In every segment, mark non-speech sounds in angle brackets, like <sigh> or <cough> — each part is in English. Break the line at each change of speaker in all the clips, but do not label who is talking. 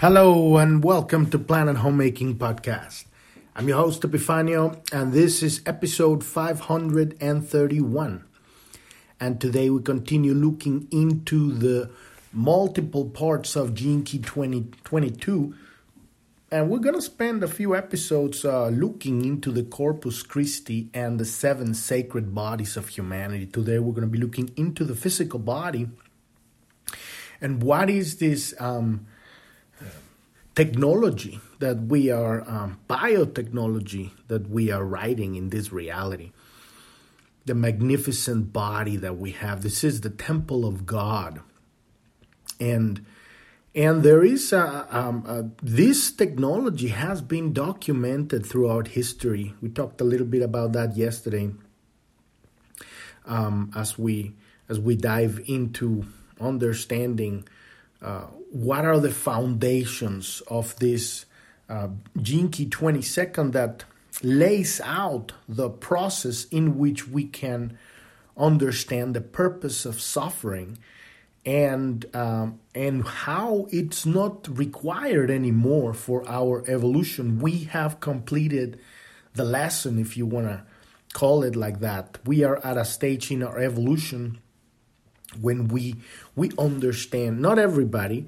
Hello and welcome to Planet Homemaking Podcast. I'm your host Epifanio and this is episode 531. And today we continue looking into the multiple parts of Gene Key 2022 and we're going to spend a few episodes uh, looking into the Corpus Christi and the seven sacred bodies of humanity. Today we're going to be looking into the physical body and what is this um, technology that we are, um, biotechnology that we are writing in this reality. The magnificent body that we have. This is the temple of God. And and there is a, um, a, this technology has been documented throughout history. We talked a little bit about that yesterday. Um, as we as we dive into understanding uh, what are the foundations of this uh, Key 22nd that lays out the process in which we can understand the purpose of suffering and um, and how it's not required anymore for our evolution. We have completed the lesson, if you want to call it like that. We are at a stage in our evolution when we we understand not everybody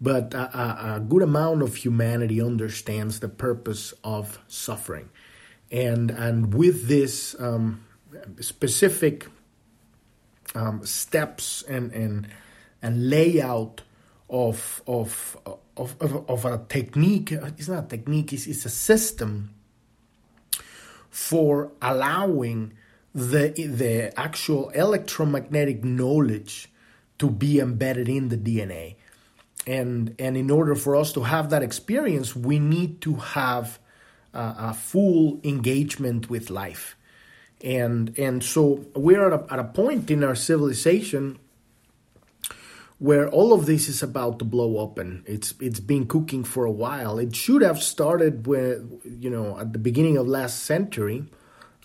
but a, a, good amount of humanity understands the purpose of suffering. And and with this um, specific um, steps and and and layout of of of, of, of a technique it's not a technique it's, it's a system for allowing the the actual electromagnetic knowledge to be embedded in the DNA. And and in order for us to have that experience, we need to have uh, a full engagement with life. And and so we're at a, at a point in our civilization where all of this is about to blow open. It's it's been cooking for a while. It should have started with you know at the beginning of last century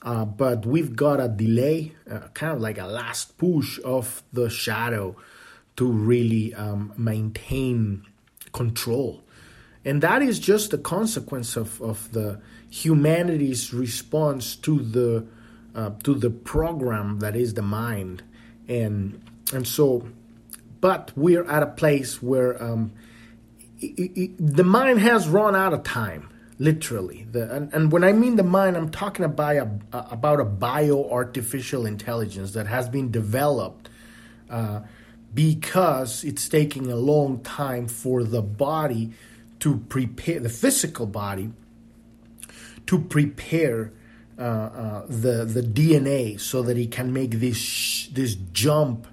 uh, but we've got a delay, uh, kind of like a last push of the shadow to really um, maintain control. And that is just a consequence of, of the humanity's response to the uh, to the program that is the mind, and and so, but we're at a place where um, it, it, the mind has run out of time literally. The, and, and when I mean the mind, I'm talking about a, about a bio artificial intelligence that has been developed uh, because it's taking a long time for the body to prepare, the physical body to prepare uh, uh, the the DNA so that it can make this sh- this jump,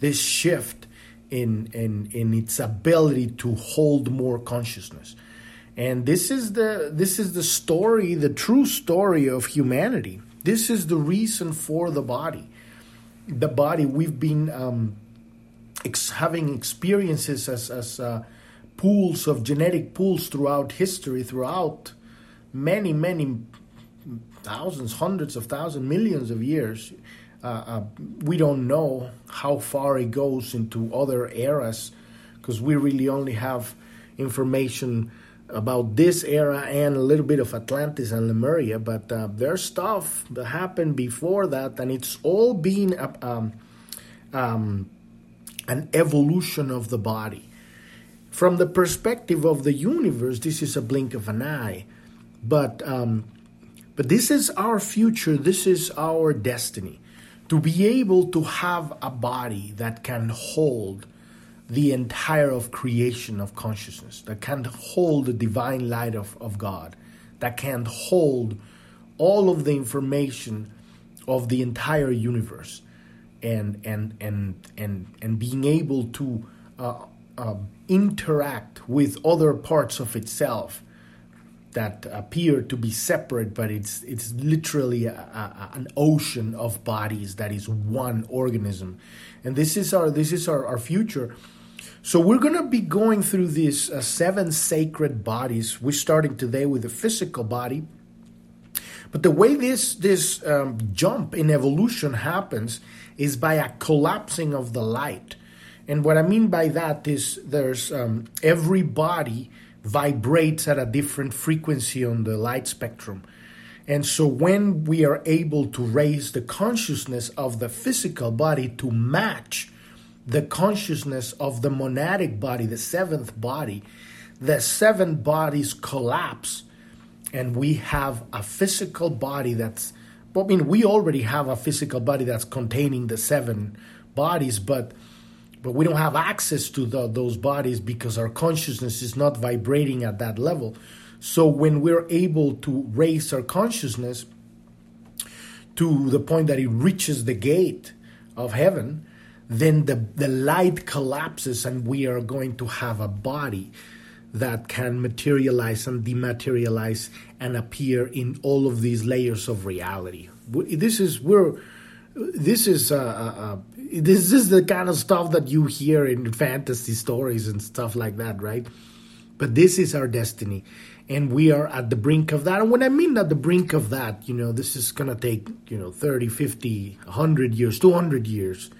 this shift in in in its ability to hold more consciousness and this is the this is the story the true story of humanity. This is the reason for the body. The body we've been um, ex- having experiences as as uh, pools of genetic pools throughout history throughout many many thousands hundreds of thousands millions of years. Uh, uh, we don't know how far it goes into other eras because we really only have information about this era and a little bit of Atlantis and Lemuria, but uh, there's stuff that happened before that, and it's all been uh, um, um, an evolution of the body. From the perspective of the universe, this is a blink of an eye, but um, but this is our future. This is our destiny. To be able to have a body that can hold the entire of creation of consciousness, that can't hold the divine light of, of God, that can't hold all of the information of the entire universe and and and and and being able to uh, uh, interact with other parts of itself that appear to be separate, but it's it's literally a, a, an ocean of bodies that is one organism, and this is our this is our, our future. So we're going to be going through these uh, seven sacred bodies. We're starting today with the physical body. But the way this this um, jump in evolution happens is by a collapsing of the light. And what I mean by that is there's um, every body vibrates at a different frequency on the light spectrum. And so when we are able to raise the consciousness of the physical body to match the consciousness of the monadic body, the seventh body, the seven bodies collapse and we have a physical body that's I mean we already have a physical body that's containing the seven bodies but but we don't have access to the, those bodies because our consciousness is not vibrating at that level. So when we're able to raise our consciousness to the point that it reaches the gate of heaven, then the, the light collapses and we are going to have a body that can materialize and dematerialize and appear in all of these layers of reality. This is we're this is uh, uh, uh this is the kind of stuff that you hear in fantasy stories and stuff like that, right? But this is our destiny. And we are at the brink of that. And when I mean at the brink of that, you know, this is going to take, you know, 30, 50, 100 years, 200 years.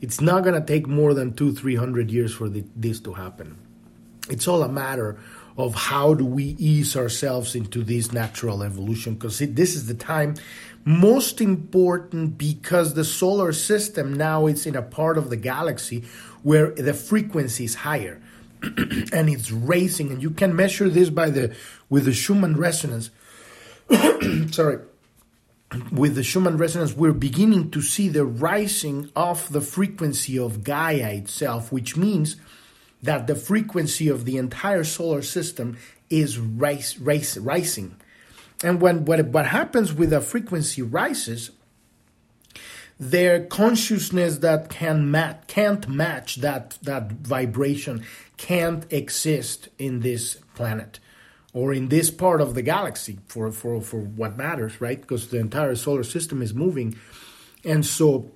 It's not going to take more than two, 300 years for the, this to happen. It's all a matter of how do we ease ourselves into this natural evolution because this is the time most important because the solar system now it's in a part of the galaxy where the frequency is higher <clears throat> and it's racing and you can measure this by the with the Schumann resonance <coughs> sorry with the Schumann resonance we're beginning to see the rising of the frequency of Gaia itself which means that the frequency of the entire solar system is rise, rise, rising. And when what, what happens with the frequency rises, their consciousness that can mat, can't match that, that vibration can't exist in this planet or in this part of the galaxy for, for, for what matters, right? Because the entire solar system is moving. And so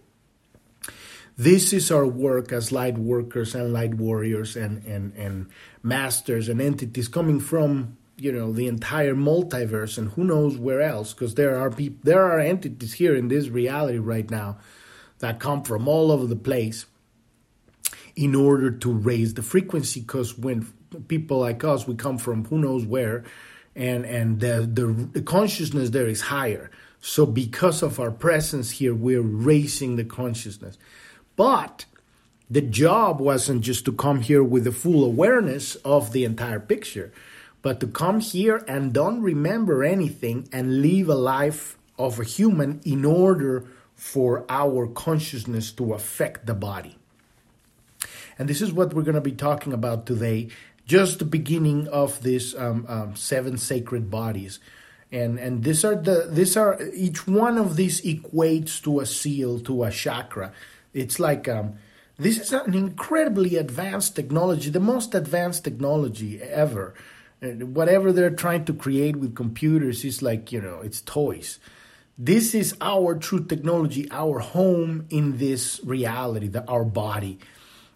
this is our work as light workers and light warriors and, and, and masters and entities coming from you know the entire multiverse and who knows where else because there are people there are entities here in this reality right now that come from all over the place in order to raise the frequency because when people like us we come from who knows where and and the, the the consciousness there is higher so because of our presence here we're raising the consciousness but the job wasn't just to come here with the full awareness of the entire picture, but to come here and don't remember anything and live a life of a human in order for our consciousness to affect the body. And this is what we're going to be talking about today, just the beginning of this um, um, seven sacred bodies. And, and these are the these are each one of these equates to a seal to a chakra it's like um, this is an incredibly advanced technology, the most advanced technology ever. Whatever they're trying to create with computers is like, you know, it's toys. This is our true technology, our home in this reality, the, our body.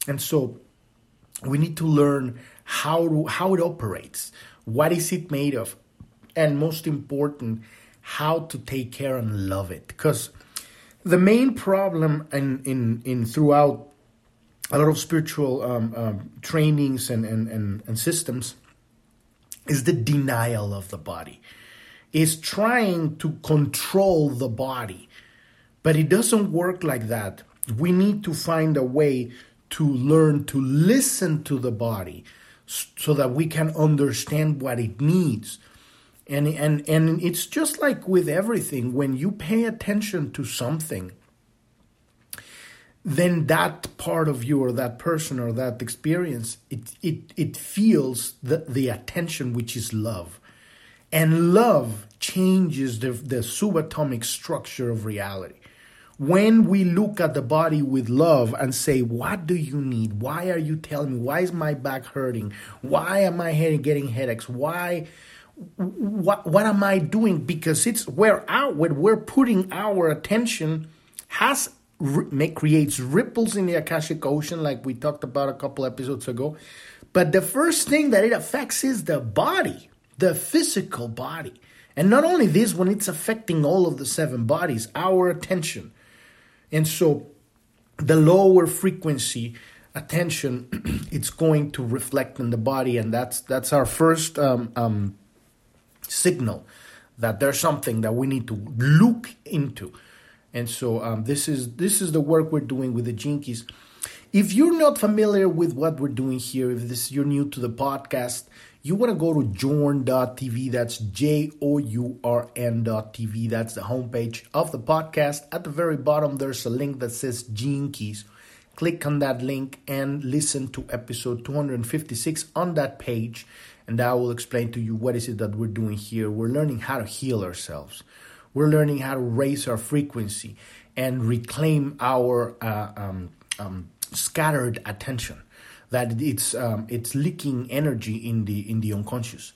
And so we need to learn how how it operates, what is it made of, and most important, how to take care and love it. Because the main problem in in in throughout a lot of spiritual um, um, trainings and, and, and, and systems is the denial of the body is trying to control the body but it doesn't work like that we need to find a way to learn to listen to the body so that we can understand what it needs and, and, and it's just like with everything, when you pay attention to something, then that part of you or that person or that experience, it, it, it feels the, the attention, which is love. And love changes the, the subatomic structure of reality. When we look at the body with love and say, What do you need? Why are you telling me? Why is my back hurting? Why am I getting headaches? Why? what what am I doing? Because it's where our where we're putting our attention has creates ripples in the Akashic ocean, like we talked about a couple episodes ago. But the first thing that it affects is the body, the physical body. And not only this, when it's affecting all of the seven bodies, our attention. And so the lower frequency attention, <clears throat> it's going to reflect in the body, and that's that's our first um, um, signal that there's something that we need to look into. And so um, this is this is the work we're doing with the Keys. If you're not familiar with what we're doing here, if this you're new to the podcast, you want to go to journ.tv. That's J O U R N.tv. That's the homepage of the podcast. At the very bottom, there's a link that says Gene Keys. Click on that link and listen to episode 256 on that page, and I will explain to you what is it that we're doing here. We're learning how to heal ourselves. We're learning how to raise our frequency and reclaim our uh, um, um, scattered attention that it's um, it's leaking energy in the in the unconscious.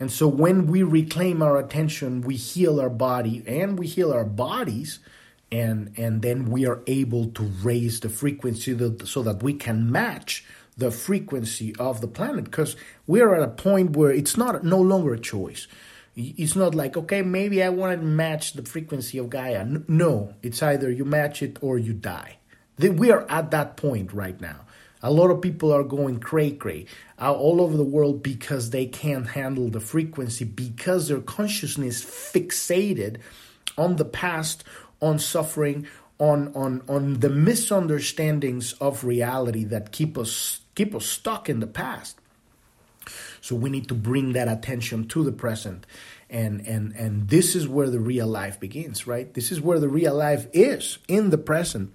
And so when we reclaim our attention we heal our body and we heal our bodies and and then we are able to raise the frequency that, so that we can match the frequency of the planet because we're at a point where it's not no longer a choice. It's not like okay maybe i want to match the frequency of gaia. No it's either you match it or you die we are at that point right now. A lot of people are going cray cray uh, all over the world because they can't handle the frequency because their consciousness fixated on the past, on suffering, on on on the misunderstandings of reality that keep us keep us stuck in the past. So we need to bring that attention to the present. And and and this is where the real life begins, right? This is where the real life is in the present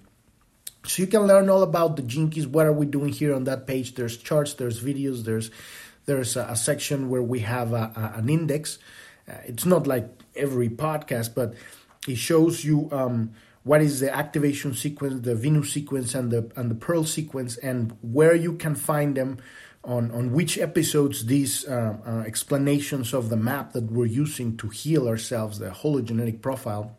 so you can learn all about the Gene Keys. What are we doing here on that page? There's charts, there's videos, there's there's a, a section where we have a, a, an index. Uh, it's not like every podcast, but it shows you um, what is the activation sequence, the Venus sequence, and the and the Pearl sequence, and where you can find them. On, on which episodes these uh, uh, explanations of the map that we're using to heal ourselves, the hologenetic profile,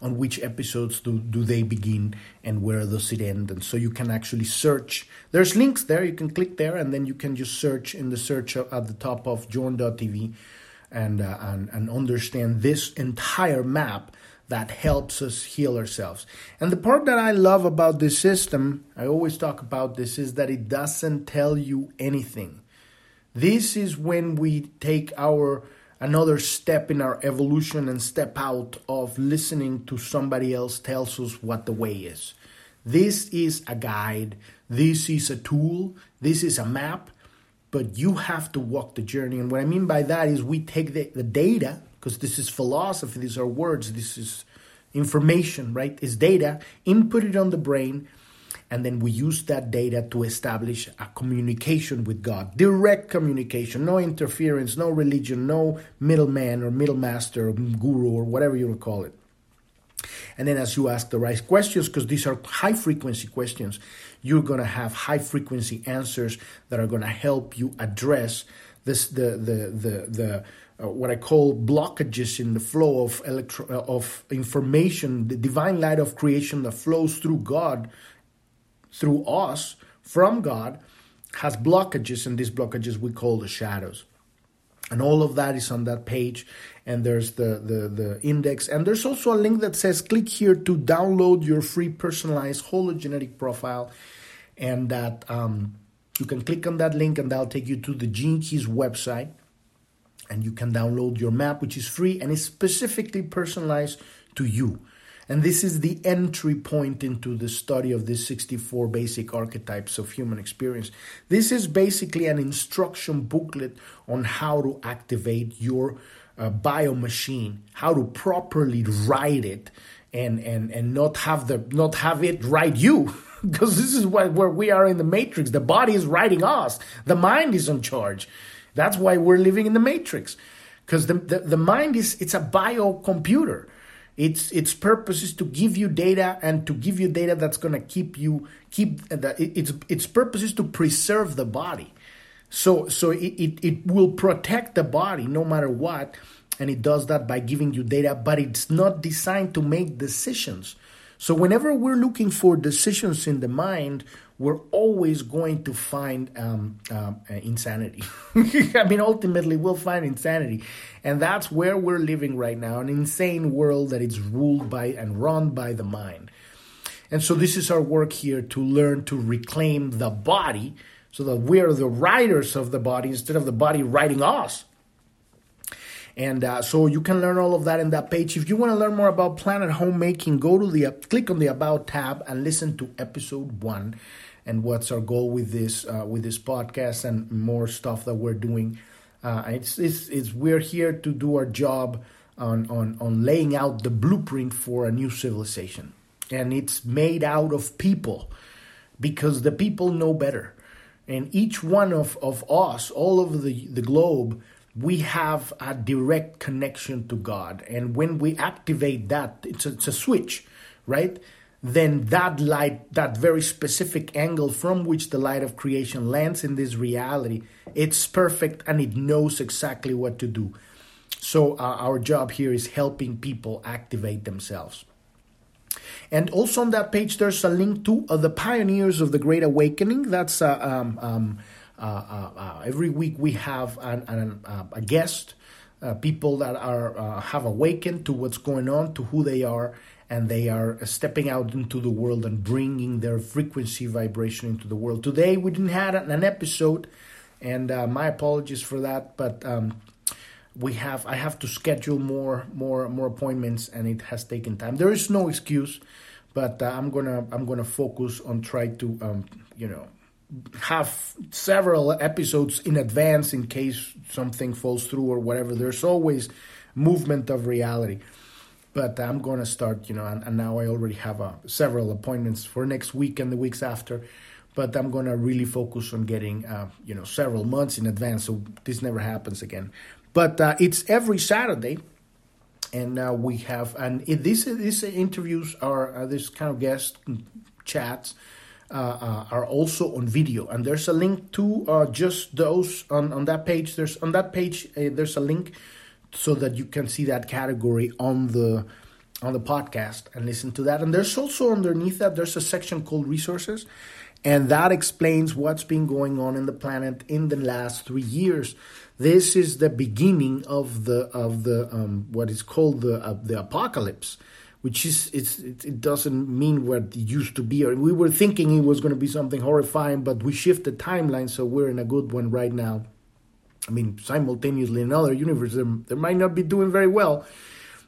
on which episodes do, do they begin and where does it end. And so you can actually search. There's links there. You can click there and then you can just search in the search at the top of journ.tv and, uh, and, and understand this entire map that helps us heal ourselves. And the part that I love about this system, I always talk about this, is that it doesn't tell you anything. This is when we take our another step in our evolution and step out of listening to somebody else tells us what the way is. This is a guide, this is a tool, this is a map, but you have to walk the journey. And what I mean by that is we take the, the data, because this is philosophy, these are words, this is information, right? Is data, input it on the brain, and then we use that data to establish a communication with God, direct communication, no interference, no religion, no middleman or middle master or guru or whatever you want to call it. And then as you ask the right questions, because these are high frequency questions, you're going to have high frequency answers that are going to help you address this the the the the uh, what I call blockages in the flow of electro uh, of information, the divine light of creation that flows through God through us from God has blockages, and these blockages we call the shadows. And all of that is on that page, and there's the, the, the index. And there's also a link that says click here to download your free personalized hologenetic profile. And that um, you can click on that link, and that'll take you to the Gene Keys website. And you can download your map, which is free and is specifically personalized to you. And this is the entry point into the study of the 64 basic archetypes of human experience. This is basically an instruction booklet on how to activate your uh, bio machine, how to properly write it and, and, and not have the not have it write you. <laughs> because this is what, where we are in the matrix. The body is writing us. The mind is in charge. That's why we're living in the matrix. Because the, the, the mind is it's a biocomputer its its purpose is to give you data and to give you data that's going to keep you keep uh, the, its its purpose is to preserve the body. So so it, it, it will protect the body no matter what, and it does that by giving you data, but it's not designed to make decisions. So whenever we're looking for decisions in the mind, we're always going to find um, um, uh, insanity. <laughs> I mean, ultimately, we'll find insanity. And that's where we're living right now an insane world that is ruled by and run by the mind. And so this is our work here to learn to reclaim the body so that we're the riders of the body instead of the body riding us. And uh, so you can learn all of that in that page. If you want to learn more about planet homemaking, go to the click on the about tab and listen to episode one and what's our goal with this uh, with this podcast and more stuff that we're doing. Uh, it's, it's it's we're here to do our job on on on laying out the blueprint for a new civilization, and it's made out of people because the people know better, and each one of of us all over the the globe we have a direct connection to God. And when we activate that, it's a, it's a, switch, right? Then that light, that very specific angle from which the light of creation lands in this reality, it's perfect and it knows exactly what to do. So, uh, our job here is helping people activate themselves. And also on that page, there's a link to uh, the pioneers of the Great Awakening. That's uh, um, um, uh, uh, uh, every week we have an, an, a guest, people that are have awakened to what's going on, to who they are, and they are stepping out into the world and bringing their frequency vibration into the world. Today we didn't have an episode, and uh, my apologies for that, but um, we have I have to schedule more more more appointments, and it has taken time. There is no excuse, but uh, I'm gonna I'm gonna focus on try to um, you know have several episodes in advance in case something falls through or whatever. There's always movement of reality. But I'm going to start, you know, and, and now I already have uh, several appointments for next week and the weeks after. But I'm going to really focus on getting, uh, you know, several months in advance so this never happens again. But uh, it's every Saturday and we have and it, these these interviews are uh, this kind of guest chats uh, uh, are also on video and there's a link to just those on, on that page there's on that page there's a link so that you can see that category on the on the podcast and listen to that and there's also underneath that there's a section called resources and that explains what's been going on in the planet in the last three years this is the beginning of the of the um, what is called the uh, the apocalypse which is it's, it doesn't mean what it used to be. We were thinking it was going to be something horrifying, but we shifted timeline, so we're in a good one right now. I mean, simultaneously in other universes, they might not be doing very well,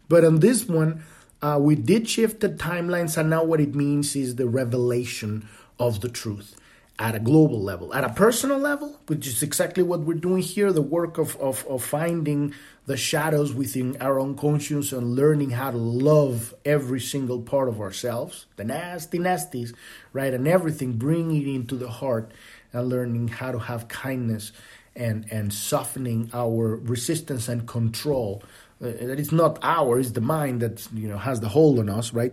but on this one, uh, we did shift the timelines, and now what it means is the revelation of the truth at a global level. At a personal level, which is exactly what we're doing here, the work of, of, of finding the shadows within our own conscience and learning how to love every single part of ourselves, the nasty nasties, right? And everything, bringing it into the heart and learning how to have kindness and, and softening our resistance and control. Uh, that is not ours, the mind that you know has the hold on us, right?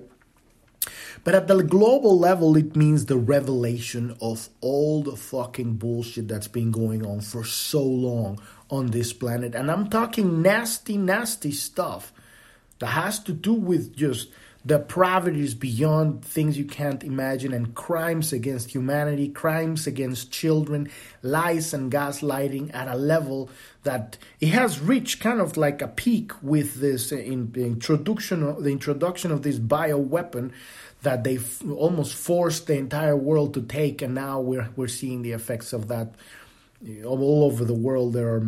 But at the global level, it means the revelation of all the fucking bullshit that's been going on for so long on this planet. And I'm talking nasty, nasty stuff that has to do with just depravities beyond things you can't imagine and crimes against humanity, crimes against children, lies and gaslighting at a level that it has reached kind of like a peak with this uh, in, introduction of the introduction of this bio weapon that they almost forced the entire world to take, and now we're we're seeing the effects of that uh, all over the world. There are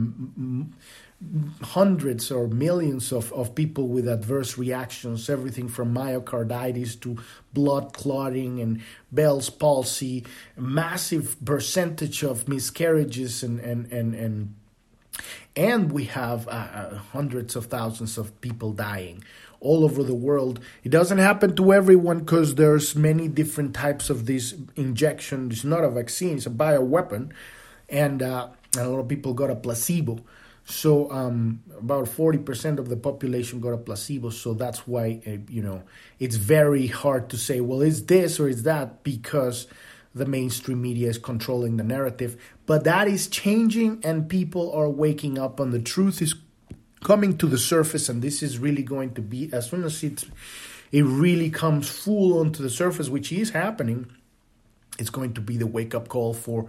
hundreds or millions of, of people with adverse reactions, everything from myocarditis to blood clotting and Bell's palsy, massive percentage of miscarriages and and and and and we have uh, uh hundreds of thousands of people dying all over the world. It doesn't happen to everyone because there's many different types of this injection. It's not a vaccine; it's a bioweapon, and, uh, and a lot of people got a placebo. So um, about forty percent of the population got a placebo. So that's why uh, you know it's very hard to say, well, is this or is that because the mainstream media is controlling the narrative. But that is changing, and people are waking up, and the truth is coming to the surface, and this is really going to be as soon as it it really comes full onto the surface, which is happening. It's going to be the wake up call for.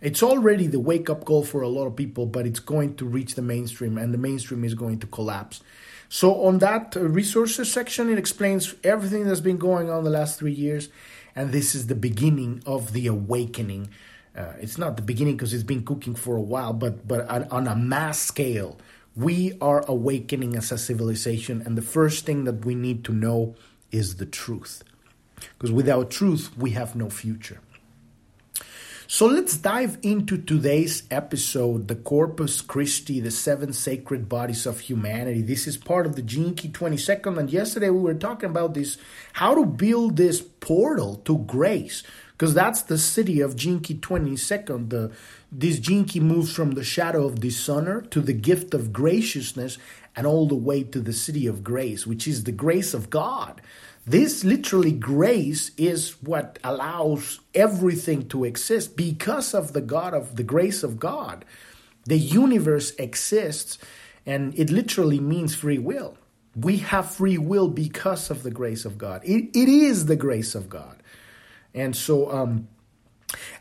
It's already the wake up call for a lot of people, but it's going to reach the mainstream, and the mainstream is going to collapse. So on that resources section, it explains everything that's been going on the last three years, and this is the beginning of the awakening. Uh, it's not the beginning because it's been cooking for a while, but but on, on a mass scale, we are awakening as a civilization, and the first thing that we need to know is the truth, because without truth, we have no future. So let's dive into today's episode, the Corpus Christi, the seven sacred bodies of humanity. This is part of the Key 22nd, and yesterday we were talking about this how to build this portal to grace, because that's the city of Key 22nd. The, this Key moves from the shadow of dishonor to the gift of graciousness and all the way to the city of grace, which is the grace of God. This literally grace is what allows everything to exist because of the God of the grace of God. The universe exists and it literally means free will. We have free will because of the grace of God. it, it is the grace of God. And so um,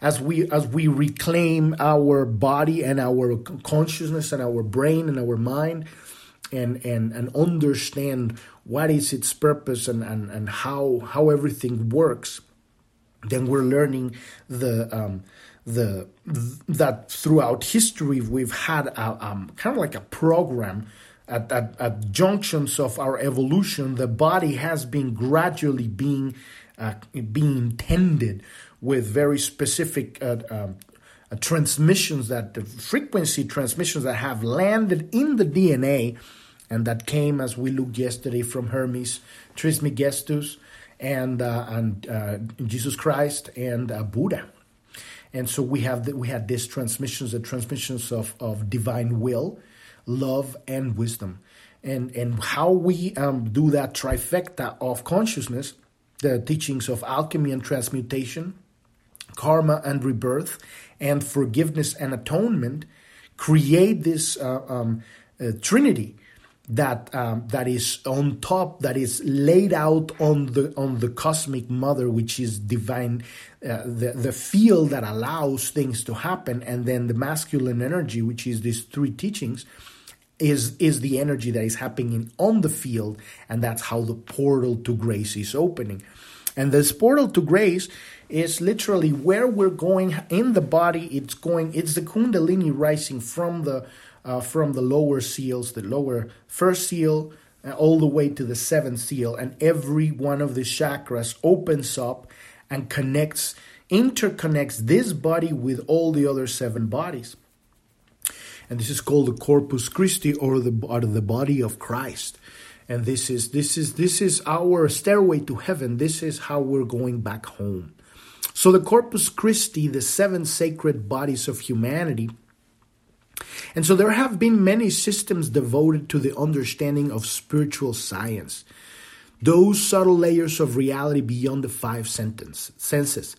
as we as we reclaim our body and our consciousness and our brain and our mind, and and and understand what is its purpose and and, and how how everything works then we're learning the um, the that throughout history we've had a, um, kind of like a program at, at, at, junctions of our evolution. The body has been gradually being uh, being tended with very specific uh, uh, transmissions that the frequency transmissions that have landed in the DNA and that came as we looked yesterday from Hermes Trismegistus and uh, and uh, Jesus Christ and uh, Buddha. And so we have the, we had these transmissions, the transmissions of, of divine will, love, and wisdom. And, and how we um, do that trifecta of consciousness, the teachings of alchemy and transmutation, karma and rebirth, and forgiveness and atonement create this uh, um, uh, trinity that um, that is on top, that is laid out on the on the cosmic mother, which is divine, uh, the the field that allows things to happen, and then the masculine energy, which is these three teachings, is is the energy that is happening on the field, and that's how the portal to grace is opening. And this portal to grace is literally where we're going in the body. It's going. It's the Kundalini rising from the uh, from the lower seals, the lower first seal, uh, all the way to the seventh seal, and every one of the chakras opens up and connects, interconnects this body with all the other seven bodies. And this is called the Corpus Christi or the, or the body of Christ. And this is this is this is our stairway to heaven. This is how we're going back home. So the corpus christi the seven sacred bodies of humanity and so there have been many systems devoted to the understanding of spiritual science those subtle layers of reality beyond the five sentence, senses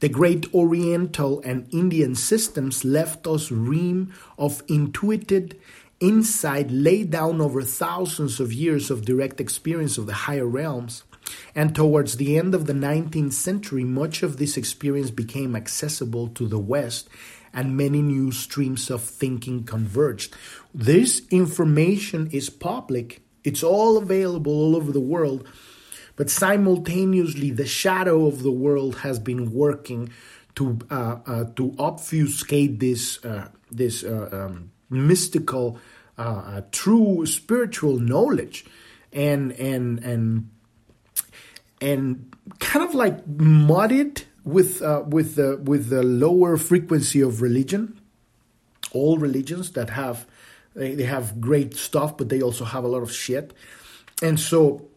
the great Oriental and Indian systems left us ream of intuited insight laid down over thousands of years of direct experience of the higher realms. And towards the end of the 19th century, much of this experience became accessible to the West, and many new streams of thinking converged. This information is public, it's all available all over the world, but simultaneously, the shadow of the world has been working to uh, uh, to obfuscate this uh, this uh, um, mystical uh, true spiritual knowledge and and and and kind of like muddied with uh, with the with the lower frequency of religion all religions that have they, they have great stuff but they also have a lot of shit. And so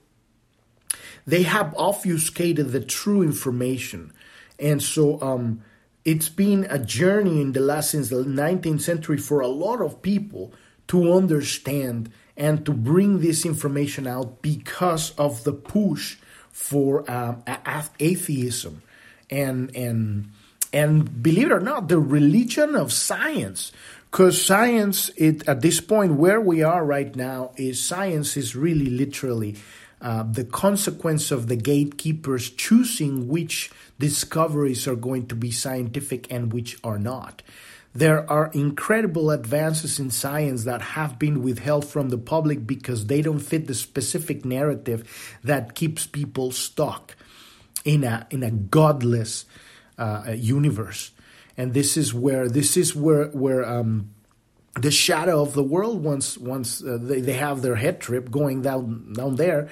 they have obfuscated the true information. And so um, it's been a journey in the last since the 19th century for a lot of people to understand and to bring this information out because of the push for um, atheism and and and believe it or not, the religion of science. Because science, it at this point where we are right now, is science is really literally uh, the consequence of the gatekeepers choosing which discoveries are going to be scientific and which are not There are incredible advances in science that have been withheld from the public because they don't fit the specific narrative that keeps people stuck in a in a godless uh, universe. And this is where this is where where um, the shadow of the world once once uh, they, they have their head trip going down down there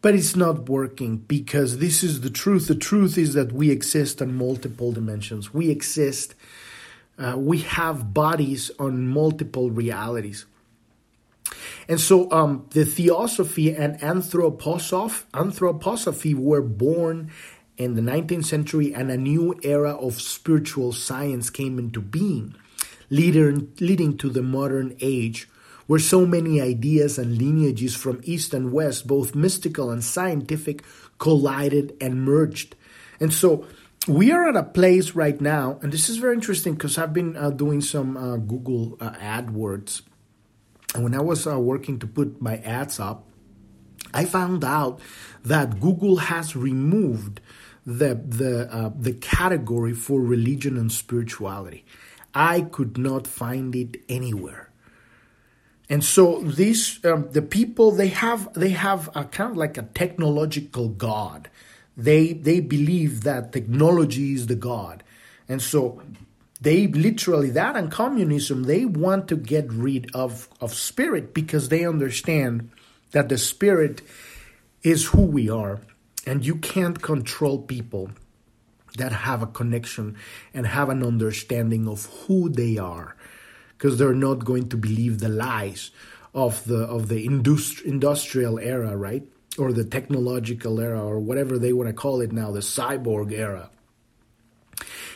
but it's not working because this is the truth the truth is that we exist on multiple dimensions we exist uh, we have bodies on multiple realities. And so um, the theosophy and anthroposoph- anthroposophy were born in the 19th century, and a new era of spiritual science came into being, leading, leading to the modern age where so many ideas and lineages from East and West, both mystical and scientific, collided and merged. And so we are at a place right now, and this is very interesting because I've been uh, doing some uh, Google uh, AdWords. And when I was uh, working to put my ads up, I found out that Google has removed the the uh, the category for religion and spirituality. I could not find it anywhere. And so these um, the people they have they have a kind of like a technological god they they believe that technology is the god, and so they literally that and communism they want to get rid of of spirit because they understand that the spirit is who we are, and you can't control people that have a connection and have an understanding of who they are because they're not going to believe the lies of the of the industri- industrial era right or the technological era or whatever they want to call it now, the cyborg era.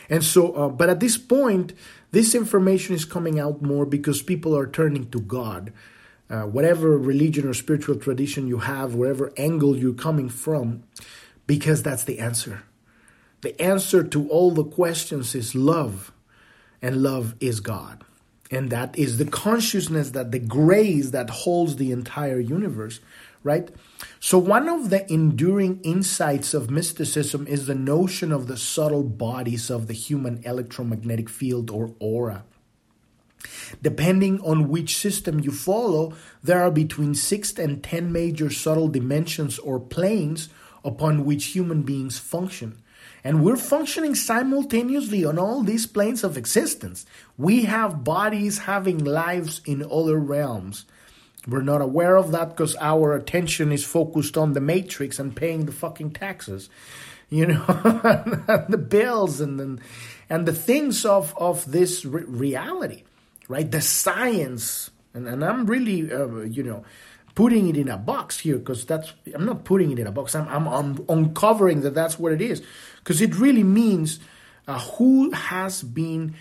And so, uh, but at this point, this information is coming out more because people are turning to God. Uh, whatever religion or spiritual tradition you have, whatever angle you're coming from, because that's the answer. The answer to all the questions is love, and love is God. And that is the consciousness that the grace that holds the entire universe right? So, one of the enduring insights of mysticism is the notion of the subtle bodies of the human electromagnetic field or aura. Depending on which system you follow, there are between 6 and 10 major subtle dimensions or planes upon which human beings function. And we're functioning simultaneously on all these planes of existence. We have bodies having lives in other realms. We're not aware of that because our attention is focused on the matrix and paying the fucking taxes, you know, <laughs> the bills and the, and the things of of this re- reality, right? The science, and, and I'm really, uh, you know, putting it in a box here because that's I'm not putting it in a box. I'm I'm, I'm uncovering that that's what it is because it really means uh, who has been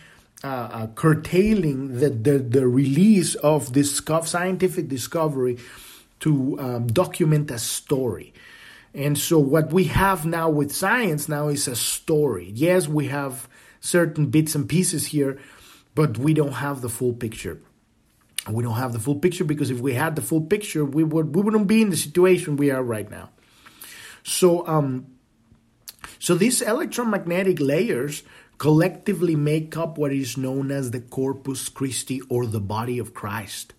uh, uh, curtailing the, the, the release of this scientific discovery to um, document a story. And so what we have now with science now is a story. Yes, we have certain bits and pieces here, but we don't have the full picture. We don't have the full picture because if we had the full picture, we would we wouldn't be in the situation we are right now. So um so these electromagnetic layers collectively make up what is known as the Corpus Christi or the body of Christ.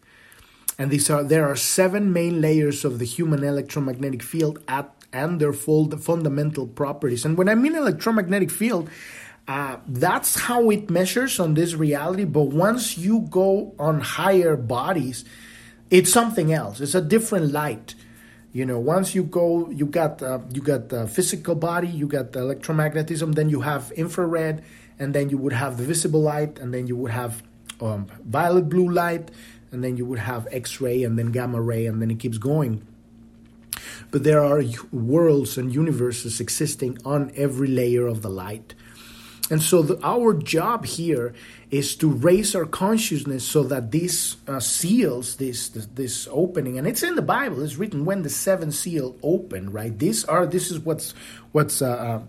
And these are there are seven main layers of the human electromagnetic field at and their full fundamental properties. And when I mean electromagnetic field, uh, that's how it measures on this reality. But once you go on higher bodies, it's something else. It's a different light. You know, once you go, you got uh, you got the physical body, you got the electromagnetism, then you have infrared, and then you would have the visible light, and then you would have um, violet blue light, and then you would have X-ray, and then gamma ray, and then it keeps going. But there are worlds and universes existing on every layer of the light. And so the, our job here is to raise our consciousness so that this uh, seals this, this, this opening, and it's in the Bible. It's written when the seven seal open. Right? These are this is what's what's uh, uh,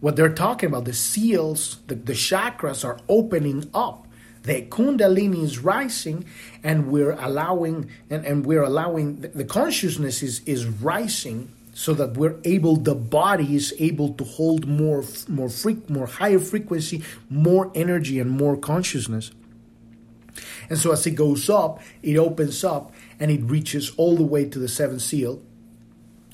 what they're talking about. The seals, the, the chakras are opening up. The kundalini is rising, and we're allowing and, and we're allowing the, the consciousness is is rising so that we're able the body is able to hold more more freak more higher frequency more energy and more consciousness. And so as it goes up it opens up and it reaches all the way to the seventh seal.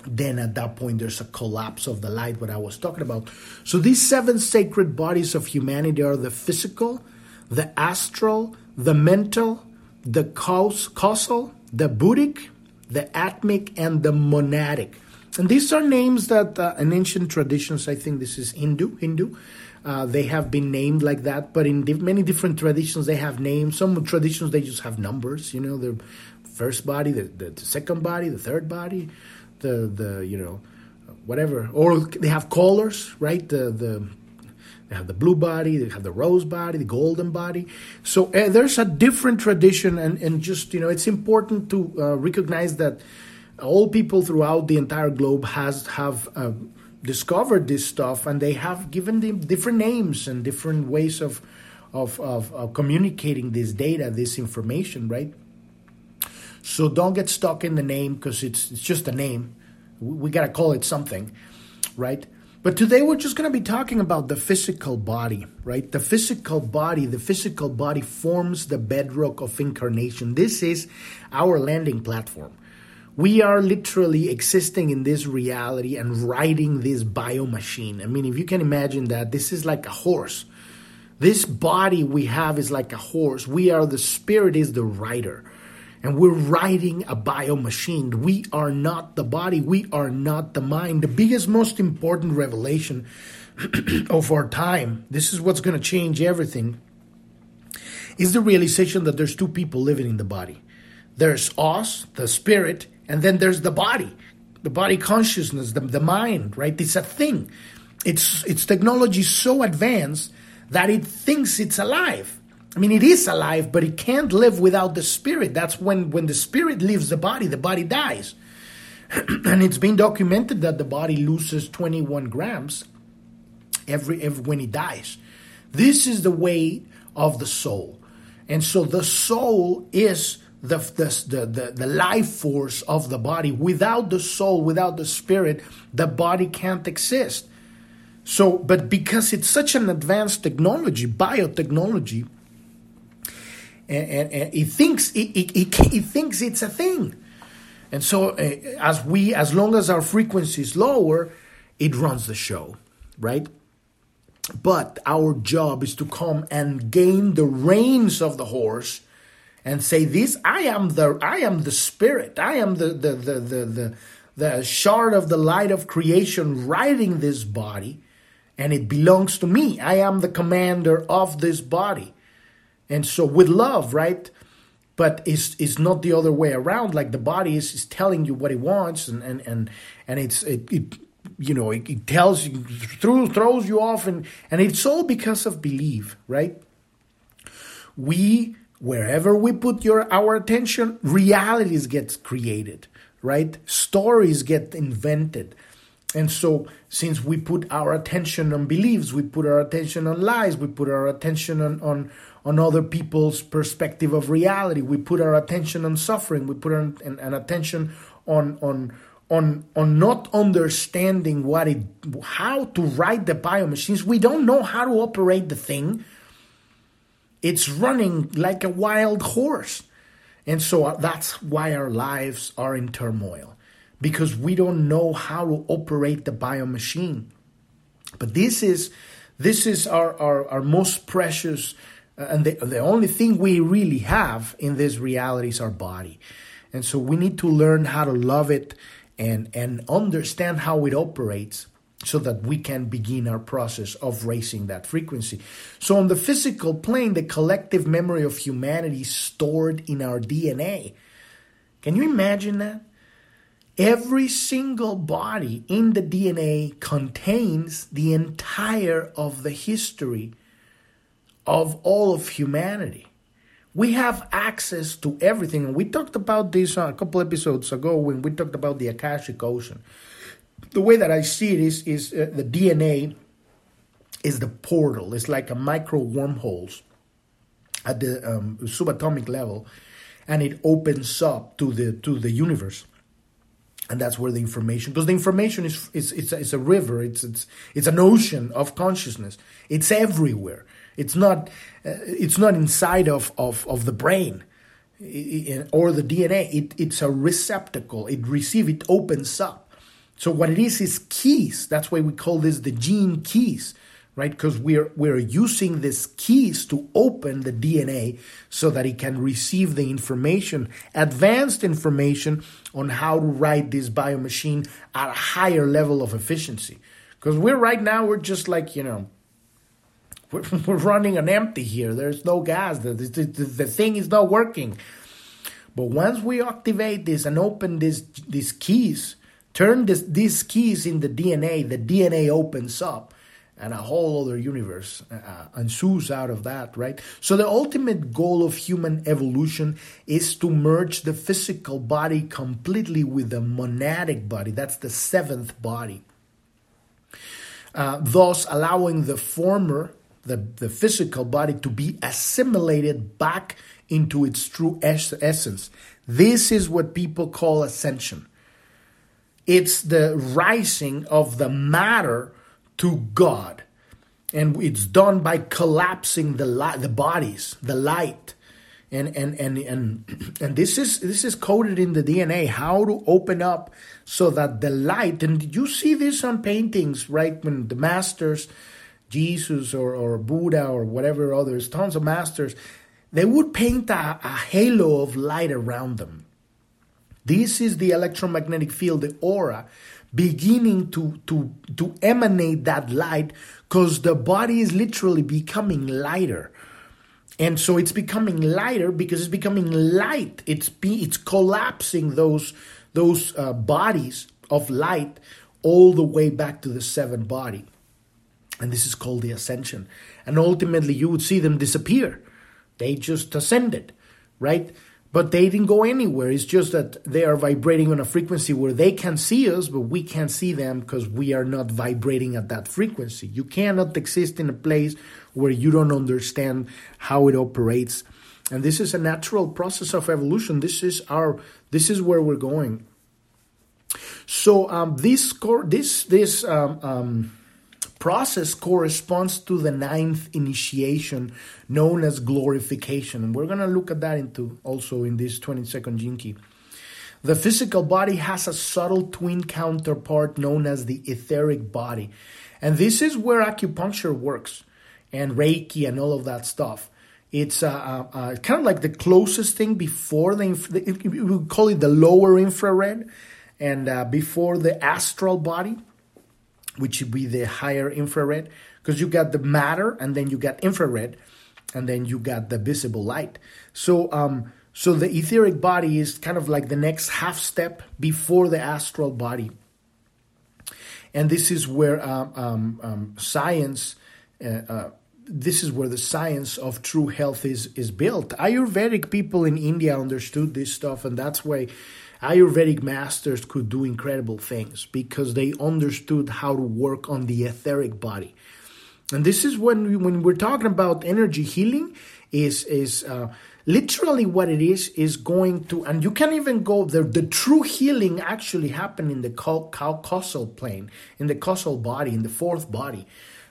Then at that point there's a collapse of the light what i was talking about. So these seven sacred bodies of humanity are the physical the astral the mental the causal the buddhic the atmic and the monadic and these are names that uh, in ancient traditions, I think this is Hindu, Hindu. Uh, they have been named like that, but in many different traditions, they have names. Some traditions, they just have numbers, you know, the first body, the, the, the second body, the third body, the, the, you know, whatever. Or they have colors, right? The, the, they have the blue body, they have the rose body, the golden body. So uh, there's a different tradition, and, and just, you know, it's important to uh, recognize that all people throughout the entire globe has have uh, discovered this stuff and they have given them different names and different ways of, of, of, of communicating this data this information right so don't get stuck in the name because it's, it's just a name we, we got to call it something right but today we're just going to be talking about the physical body, right? The physical body, the physical body forms the bedrock of incarnation. This is our landing platform. We are literally existing in this reality and riding this bio machine. I mean, if you can imagine that, this is like a horse. This body we have is like a horse. We are the spirit, is the rider. And we're riding a bio machine. We are not the body. We are not the mind. The biggest, most important revelation <clears throat> of our time, this is what's going to change everything, is the realization that there's two people living in the body. There's us, the spirit, and then there's the body, the body consciousness, the, the mind, right? It's a thing. It's, it's technology so advanced that it thinks it's alive. I mean, it is alive, but it can't live without the spirit. That's when, when the spirit leaves the body, the body dies. <clears throat> and it's been documented that the body loses 21 grams every, every when it dies. This is the way of the soul. And so the soul is the, the, the, the life force of the body. Without the soul, without the spirit, the body can't exist. So, but because it's such an advanced technology, biotechnology, and, and, and it thinks it, it, it, it, thinks it's a thing, and so uh, as we, as long as our frequency is lower, it runs the show, right? But our job is to come and gain the reins of the horse and say this i am the i am the spirit. I am the the the the, the, the shard of the light of creation riding this body and it belongs to me. I am the commander of this body. And so with love right? But it's it's not the other way around. Like the body is, is telling you what it wants and and and, and it's it, it you know it, it tells you through throws you off and and it's all because of belief right? We wherever we put your our attention realities gets created right? Stories get invented. And so since we put our attention on beliefs we put our attention on lies we put our attention on on on other people's perspective of reality we put our attention on suffering we put an, an, an attention on on on on not understanding what it how to write the bio machines we don't know how to operate the thing it's running like a wild horse. And so uh, that's why our lives are in turmoil because we don't know how to operate the bio machine. But this is this is our, our, our most precious uh, and the, the only thing we really have in this reality is our body. And so we need to learn how to love it and, and understand how it operates so that we can begin our process of raising that frequency. So, on the physical plane, the collective memory of humanity is stored in our DNA. Can you imagine that? Every single body in the DNA contains the entire of the history of all of humanity. We have access to everything. We talked about this a couple episodes ago when we talked about the Akashic Ocean the way that I see it is is uh, the DNA is the portal. It's like a micro wormholes at the um, subatomic level, and it opens up to the to the universe. and that's where the information because the information is it's it's, it's a river. It's it's it's an ocean of consciousness. It's everywhere. It's not uh, it's not inside of of, of the brain or the dna it, it's a receptacle. It receive it opens up so what it is is keys that's why we call this the gene keys right? Because we're we're using these keys to open the DNA so that it can receive the information, advanced information on how to write this biomachine at a higher level of efficiency. Because we're right now we're just like you know. We're, <laughs> we're running an empty here. There's no gas. The, the, the, thing is not working. But once we activate this and open this, these keys, turn this, these keys in the DNA, the DNA opens up and a whole other universe uh, uh, ensues out of that, right? So the ultimate goal of human evolution is to merge the physical body completely with the monadic body. That's the seventh body. Uh, thus allowing the former, the, the physical body, to be assimilated back into its true es- essence. This is what people call ascension. It's the rising of the matter to God. And it's done by collapsing the light, the bodies, the light. And, and and and <clears throat> and this is this is coded in the DNA how to open up so that the light and you see this on paintings right when the masters Jesus or, or Buddha or whatever others tons of masters they would paint a, a halo of light around them this is the electromagnetic field the aura beginning to to to emanate that light because the body is literally becoming lighter. And so it's becoming lighter because it's becoming light. It's be, it's collapsing those those uh, bodies of light all the way back to the seventh body. And this is called the ascension. And ultimately you would see them disappear. They just ascended right but they didn't go anywhere. It's just that they are vibrating on a frequency where they can see us, but we can't see them because we are not vibrating at that frequency. You cannot exist in a place where you don't understand how it operates. And this is a natural process of evolution. This is our this is where we're going. So um, this core this this um, um, process corresponds to the ninth initiation known as glorification. And we're going to look at that into also in this 20 second Gene Key. The physical body has a subtle twin counterpart known as the etheric body. And this is where acupuncture works and Reiki and all of that stuff. It's uh, uh, uh, kind of like the closest thing before the, inf- we call it the lower infrared and uh, before the astral body which would be the higher infrared, because you got the matter and then you got infrared, and then you got the visible light. So, um, so the etheric body is kind of like the next half step before the astral body, and this is where um, um, um science. Uh, uh, this is where the science of true health is is built. Ayurvedic people in India understood this stuff, and that's why Ayurvedic masters could do incredible things because they understood how to work on the etheric body. And this is when we, when we're talking about energy healing is is uh, literally what it is is going to and you can even go there the true healing actually happened in the causal plane in the causal body in the fourth body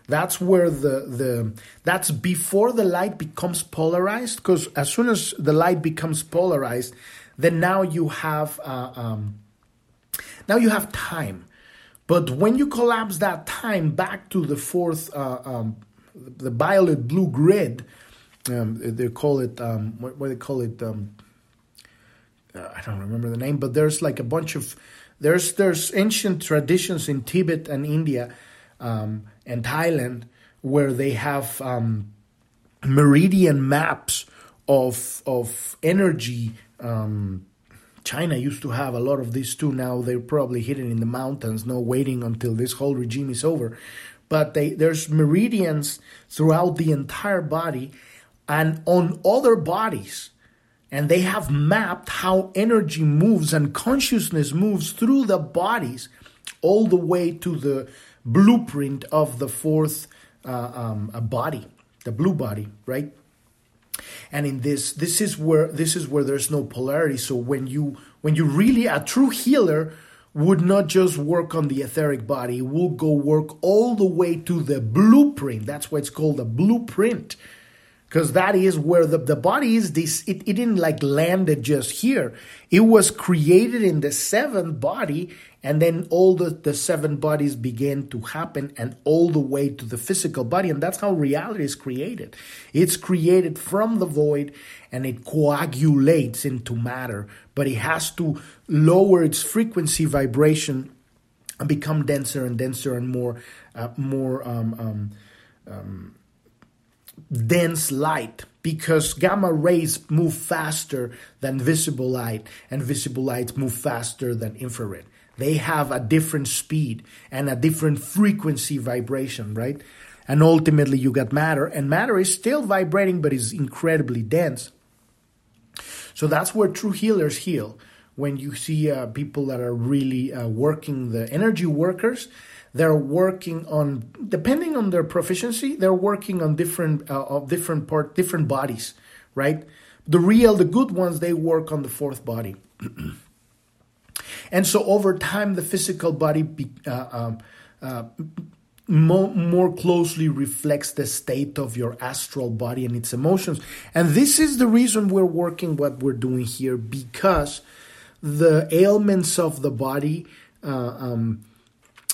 that's where the the that's before the light becomes polarized because as soon as the light becomes polarized then now you have uh, um, now you have time. But when you collapse that time back to the fourth, uh, um, the violet blue grid, um, they call it um, what, what, they call it. Um, uh, I don't remember the name, but there's like a bunch of there's there's ancient traditions in Tibet and India um, and Thailand where they have um, meridian maps of of energy um, China used to have a lot of these too. Now they're probably hidden in the mountains, no waiting until this whole regime is over. But they, there's meridians throughout the entire body and on other bodies. And they have mapped how energy moves and consciousness moves through the bodies all the way to the blueprint of the fourth uh, um, body, the blue body, right? And in this this is where this is where there's no polarity so when you when you really a true healer would not just work on the etheric body, will go work all the way to the blueprint. That's why it's called a blueprint. Because that is where the, the body is this it, it didn't like landed just here. It was created in the seventh body, and then all the, the seven bodies began to happen and all the way to the physical body. And that's how reality is created. It's created from the void and it coagulates into matter, but it has to lower its frequency vibration and become denser and denser and more uh, more um, um, um, dense light because gamma rays move faster than visible light and visible light move faster than infrared. They have a different speed and a different frequency vibration right? And ultimately you got matter and matter is still vibrating but is incredibly dense. So that's where true healers heal when you see uh, people that are really uh, working the energy workers they're working on depending on their proficiency they're working on different uh, of different part different bodies right? The real the good ones they work on the fourth body. <clears throat> And so over time the physical body be, uh, um, uh, more, more closely reflects the state of your astral body and its emotions. And this is the reason we're working what we're doing here because the ailments of the body uh, um,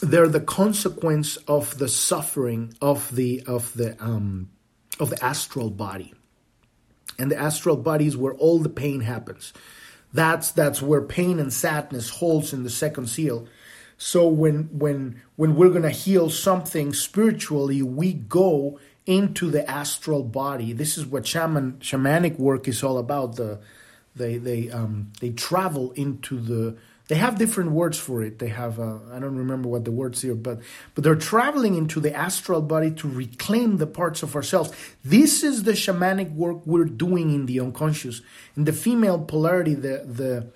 they're the consequence of the suffering of the of the um, of the astral body, and the astral body is where all the pain happens. That's that's where pain and sadness holds in the second seal. So when when when we're gonna heal something spiritually, we go into the astral body. This is what shaman shamanic work is all about. The they they um they travel into the they have different words for it. They have uh, I don't remember what the words here, but but they're traveling into the astral body to reclaim the parts of ourselves. This is the shamanic work we're doing in the unconscious. In the female polarity, the the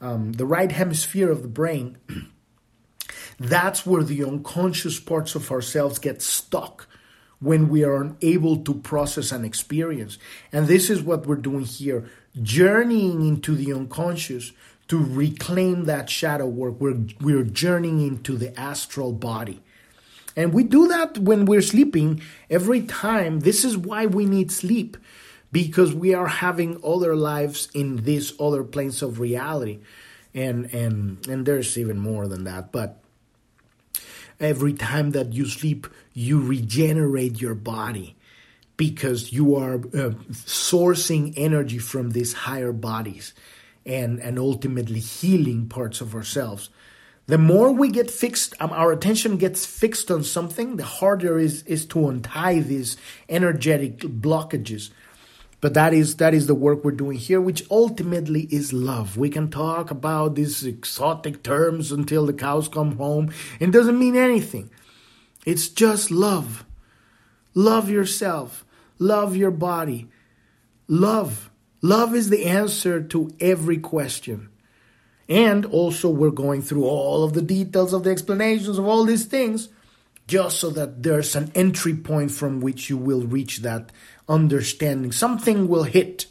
um, the right hemisphere of the brain. <clears throat> That's where the unconscious parts of ourselves get stuck when we are unable to process an experience. And this is what we're doing here journeying into the unconscious to reclaim that shadow work. We're, we're journeying into the astral body. And we do that when we're sleeping every time. This is why we need sleep because we are having other lives in these other planes of reality. And, and, and there's even more than that. But every time that you sleep, you regenerate your body because you are uh, sourcing energy from these higher bodies and, and ultimately healing parts of ourselves. The more we get fixed, um, our attention gets fixed on something, the harder is is to untie these energetic blockages. But that is that is the work we're doing here, which ultimately is love. We can talk about these exotic terms until the cows come home. It doesn't mean anything. It's just love. Love yourself. Love your body. Love. Love is the answer to every question. And also, we're going through all of the details of the explanations of all these things just so that there's an entry point from which you will reach that understanding. Something will hit,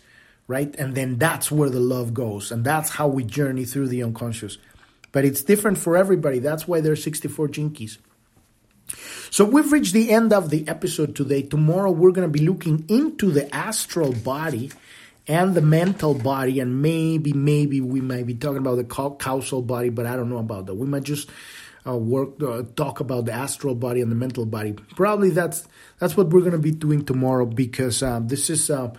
right? And then that's where the love goes. And that's how we journey through the unconscious. But it's different for everybody. That's why there's 64 Gene Keys. So we've reached the end of the episode today. Tomorrow we're going to be looking into the astral body and the mental body, and maybe, maybe we might be talking about the causal body, but I don't know about that. We might just uh, work, uh, talk about the astral body and the mental body. Probably that's that's what we're going to be doing tomorrow because uh, this is uh,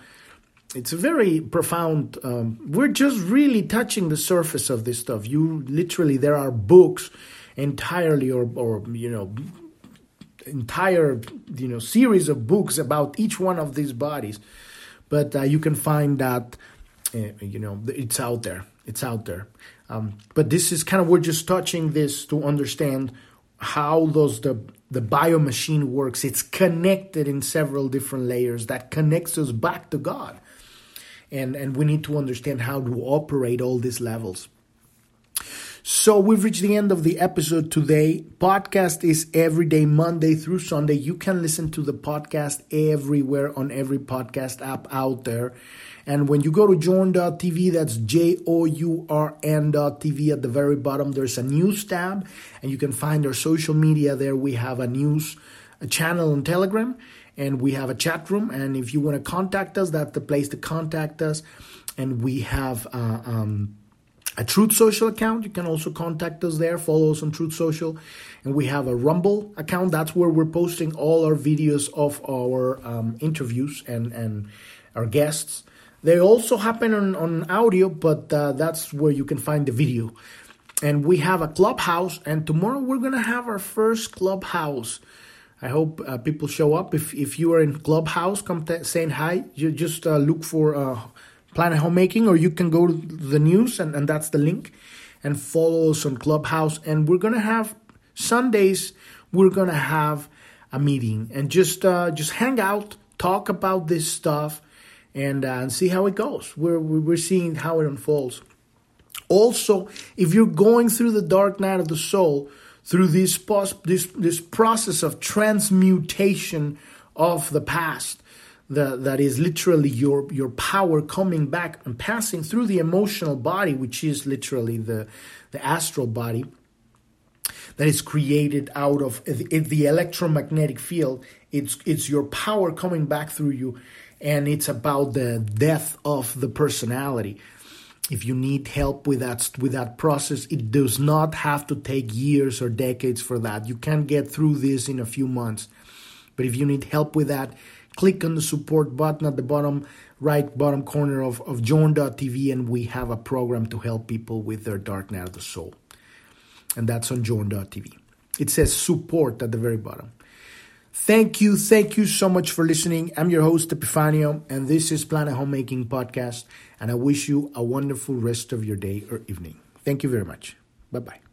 it's a very profound. Um, we're just really touching the surface of this stuff. You literally, there are books entirely, or or you know entire you know series of books about each one of these bodies but uh, you can find that uh, you know it's out there. It's out there. Um, but this is kind of we're just touching this to understand how those the the bio machine works. It's connected in several different layers that connects us back to god. And and we need to understand how to operate all these levels so we've reached the end of the episode today. Podcast is every day, Monday through Sunday. You can listen to the podcast everywhere on every podcast app out there. And when you go to journ.tv, that's J O U R N.tv at the very bottom, there's a news tab, and you can find our social media there. We have a news a channel on Telegram, and we have a chat room. And if you want to contact us, that's the place to contact us. And we have uh, um, a Truth Social account. You can also contact us there. Follow us on Truth Social. And we have a Rumble account. That's where we're posting all our videos of our um, interviews and, and our guests. They also happen on, on audio, but uh, that's where you can find the video. And we have a clubhouse, and tomorrow we're going to have our first clubhouse. I hope uh, people show up. If if you are in Clubhouse, come t- saying hi. You just uh, look for uh, Planet Homecoming, or you can go to the news, and, and that's the link, and follow us on Clubhouse. And we're gonna have Sundays. We're gonna have a meeting and just uh, just hang out, talk about this stuff, and, uh, and see how it goes. We're we're seeing how it unfolds. Also, if you're going through the dark night of the soul through this, this, this process of transmutation of the past. The, that is literally your, your power coming back and passing through the emotional body, which is literally the, the astral body that is created out of the, the electromagnetic field. It's, it's your power coming back through you, and it's about the death of the personality if you need help with that with that process it does not have to take years or decades for that you can get through this in a few months but if you need help with that click on the support button at the bottom right bottom corner of, of journ.tv and we have a program to help people with their dark night of the soul and that's on journ.tv it says support at the very bottom Thank you, thank you so much for listening. I'm your host, Epifanio, and this is Planet Homecoming Podcast. And I wish you a wonderful rest of your day or evening. Thank you very much. Bye bye.